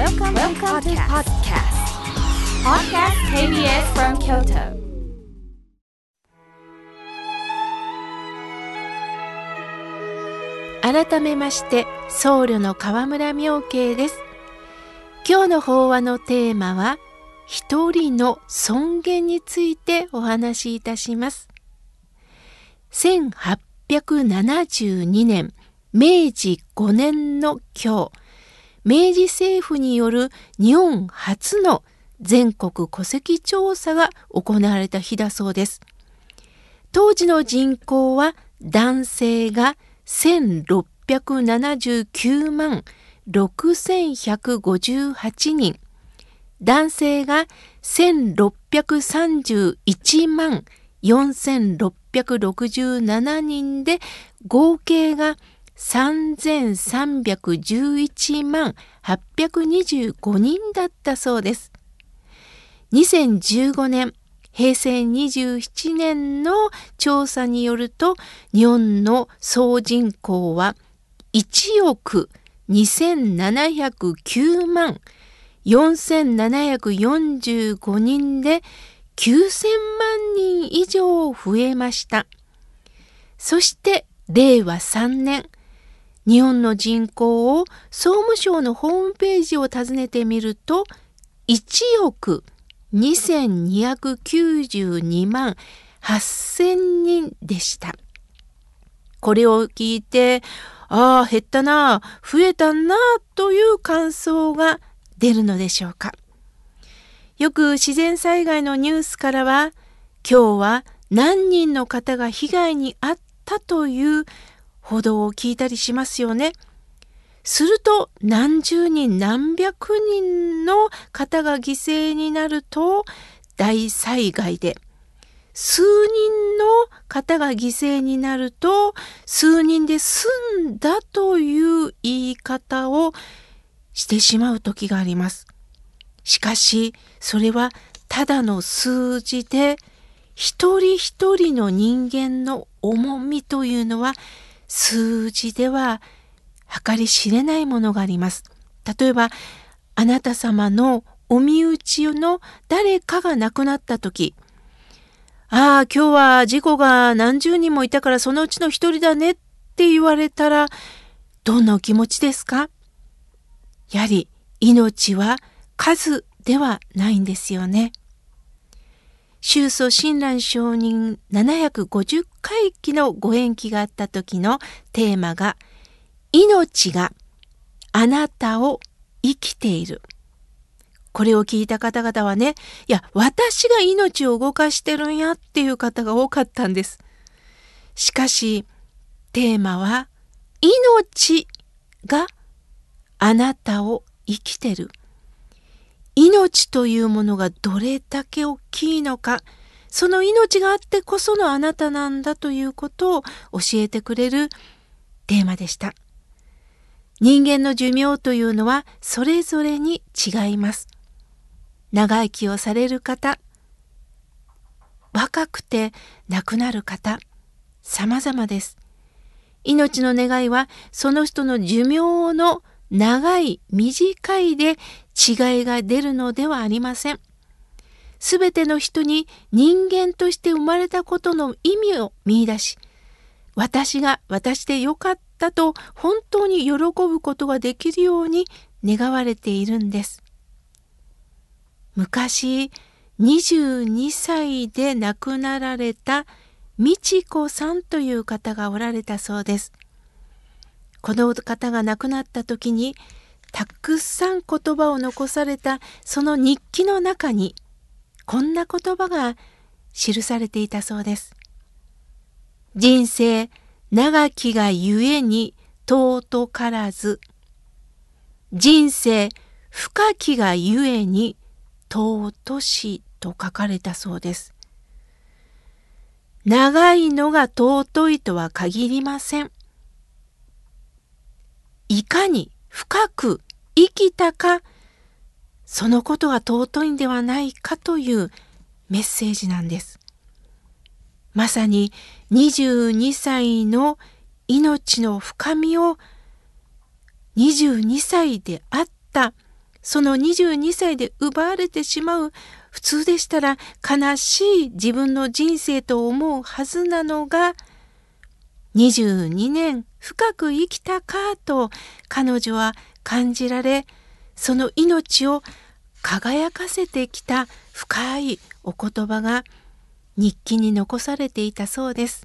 Welcome, Welcome to podcast. Podcast KBS from Kyoto. 改めまして僧侶の河村明慶です今日の法話のテーマは一人の尊厳についてお話しいたします1872年明治5年の今日明治政府による日本初の全国戸籍調査が行われた日だそうです。当時の人口は男性が1679万6158人。男性が1631万4667人で合計が3311万825人だったそうです。2015年平成27年の調査によると日本の総人口は1億2709万4745人で9000万人以上増えました。そして令和3年日本の人口を総務省のホームページを訪ねてみると1億2292万8000人でした。これを聞いて、ああ、減ったな、増えたな、という感想が出るのでしょうか。よく自然災害のニュースからは、今日は何人の方が被害に遭ったという報道を聞いたりしますよね。すると何十人何百人の方が犠牲になると大災害で数人の方が犠牲になると数人で済んだという言い方をしてしまう時があります。しかしそれはただの数字で一人一人の人間の重みというのは数字では計り知れないものがあります。例えば、あなた様のお身内の誰かが亡くなった時、ああ、今日は事故が何十人もいたからそのうちの一人だねって言われたら、どんなお気持ちですか？やはり命は数ではないんですよね。宗祖親鸞上人750回忌のご縁起があった時のテーマが「命があなたを生きている。これを聞いた方々はね、いや、私が命を動かしてるんやっていう方が多かったんです。しかし、テーマは、命があなたを生きてる。命というものがどれだけ大きいのか、その命があってこそのあなたなんだということを教えてくれるテーマでした。人間の寿命というのはそれぞれに違います。長生きをされる方、若くて亡くなる方、様々です。命の願いはその人の寿命の長い短いで違いが出るのではありません。すべての人に人間として生まれたことの意味を見出し、私が私でよかったと本当に喜ぶことができるように願われているんです。昔22歳で亡くなられた美智子さんという方がおられたそうです。この方が亡くなった時にたくさん言葉を残されたその日記の中にこんな言葉が記されていたそうです。人生長きがゆえに尊からず、人生深きがゆえに尊しと書かれたそうです。長いのが尊いとは限りません。いかに深く生きたか、そのことが尊いんではないかというメッセージなんです。まさに22歳の命の深みを22歳であったその22歳で奪われてしまう普通でしたら悲しい自分の人生と思うはずなのが22年深く生きたかと彼女は感じられその命を輝かせてきた深いお言葉が日記に残されていたそうです。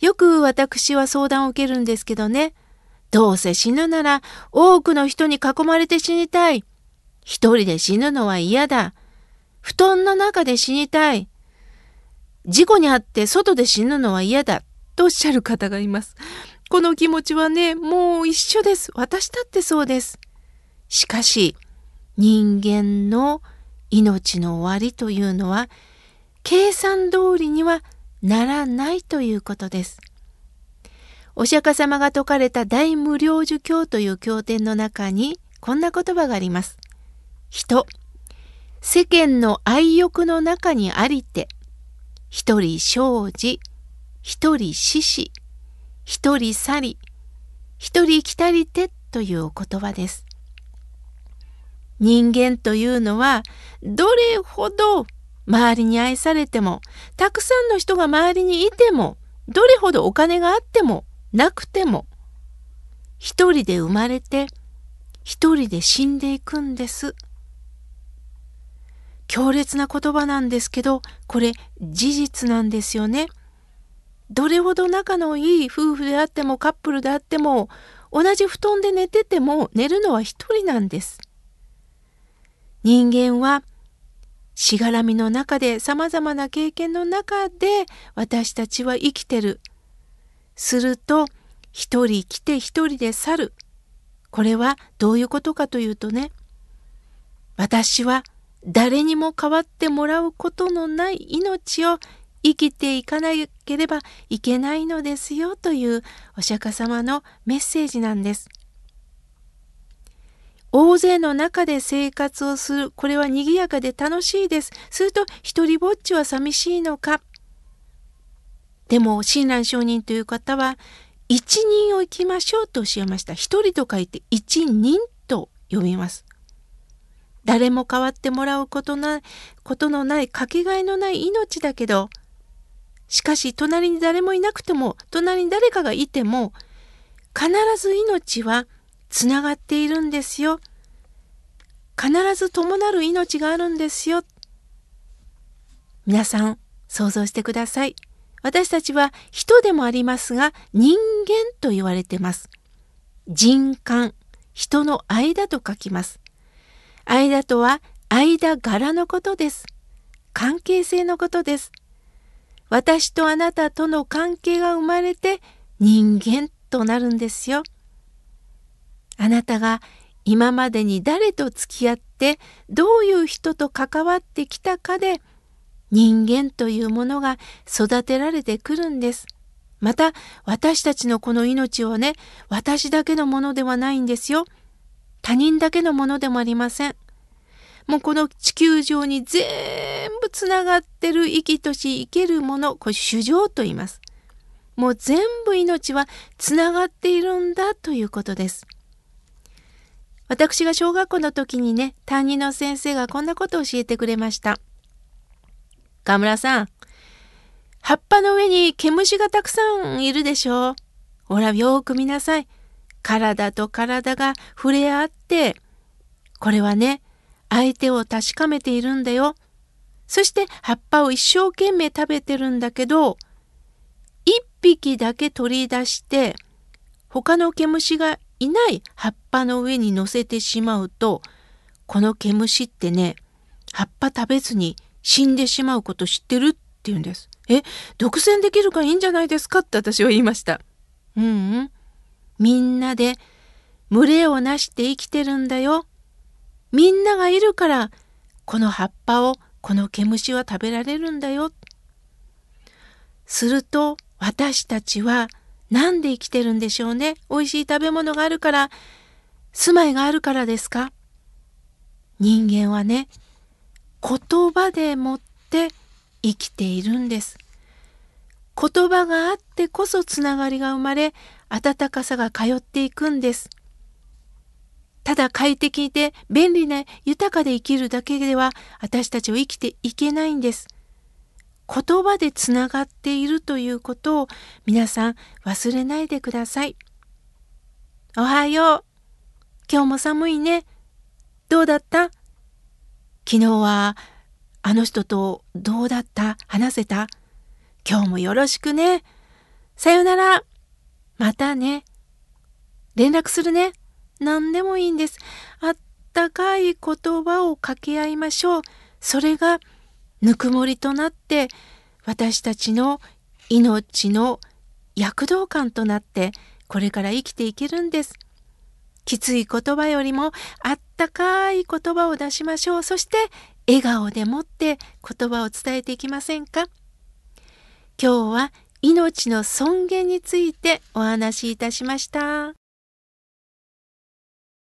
よく私は相談を受けるんですけどね。どうせ死ぬなら多くの人に囲まれて死にたい。一人で死ぬのは嫌だ。布団の中で死にたい。事故に遭って外で死ぬのは嫌だ。とおっしゃる方がいます。この気持ちはね、もう一緒です。私だってそうです。しかし、人間の命の終わりというのは、計算通りにはならないということです。お釈迦様が説かれた大無量寿経という経典の中にこんな言葉があります。人、世間の愛欲の中にありて、一人生じ、一人死し、一人去り、一人来たりてというお言葉です。人間というのはどれほど周りに愛されてもたくさんの人が周りにいてもどれほどお金があってもなくても一人で生まれて一人で死んでいくんです。強烈な言葉なんですけどこれ事実なんですよね。どれほど仲のいい夫婦であってもカップルであっても同じ布団で寝てても寝るのは一人なんです。人間はしがらみの中でさまざまな経験の中で私たちは生きてる。すると一人来て一人で去る。これはどういうことかというとね私は誰にも代わってもらうことのない命を生きていかなければいけないのですよというお釈迦様のメッセージなんです。大勢の中で生活をする。これは賑やかで楽しいです。すると、一人ぼっちは寂しいのか。でも、親鸞上人という方は、一人を生きましょうとおっしゃいました。一人と書いて一人と呼びます。誰も代わってもらうことなことのないかけがえのない命だけど、しかし隣に誰もいなくても、隣に誰かがいても、必ず命はつながっているんですよ。必ず伴う命があるんですよ。皆さん想像してください。私たちは人でもありますが人間と言われてます。人間、人の間と書きます。間とは間柄のことです。関係性のことです。私とあなたとの関係が生まれて人間となるんですよ。あなたが今までに誰と付き合ってどういう人と関わってきたかで人間というものが育てられてくるんです。また私たちのこの命はね私だけのものではないんですよ。他人だけのものでもありません。もうこの地球上に全部つながってる生きとし生けるものこれ主情と言います。もう全部命はつながっているんだということです。私が小学校の時にね、担任の先生がこんなことを教えてくれました。河村さん、葉っぱの上に毛虫がたくさんいるでしょう。ほら、よーく見なさい。体と体が触れ合って、これはね、相手を確かめているんだよ。そして葉っぱを一生懸命食べてるんだけど、一匹だけ取り出して、他の毛虫がいない葉っぱの上に乗せてしまうとこの毛虫ってね葉っぱ食べずに死んでしまうこと知ってるって言うんです。え独占できるからいいんじゃないですかって私は言いました。うん、うん、みんなで群れをなして生きてるんだよ。みんながいるからこの葉っぱをこの毛虫は食べられるんだよ。すると私たちはなんで生きてるんでしょうね。美味しい食べ物があるから、住まいがあるからですか人間はね、言葉でもって生きているんです。言葉があってこそつながりが生まれ、温かさが通っていくんです。ただ快適で便利な豊かで生きるだけでは私たちは生きていけないんです。言葉でつながっているということを皆さん忘れないでください。おはよう。今日も寒いね。どうだった？昨日はあの人とどうだった？話せた？今日もよろしくね。さよなら。またね。連絡するね。何でもいいんです。あったかい言葉を掛け合いましょう。それがぬくもりとなって私たちの命の躍動感となってこれから生きていけるんです。きつい言葉よりもあったかい言葉を出しましょう。そして笑顔でもって言葉を伝えていきませんか今日は命の尊厳についてお話しいたしました。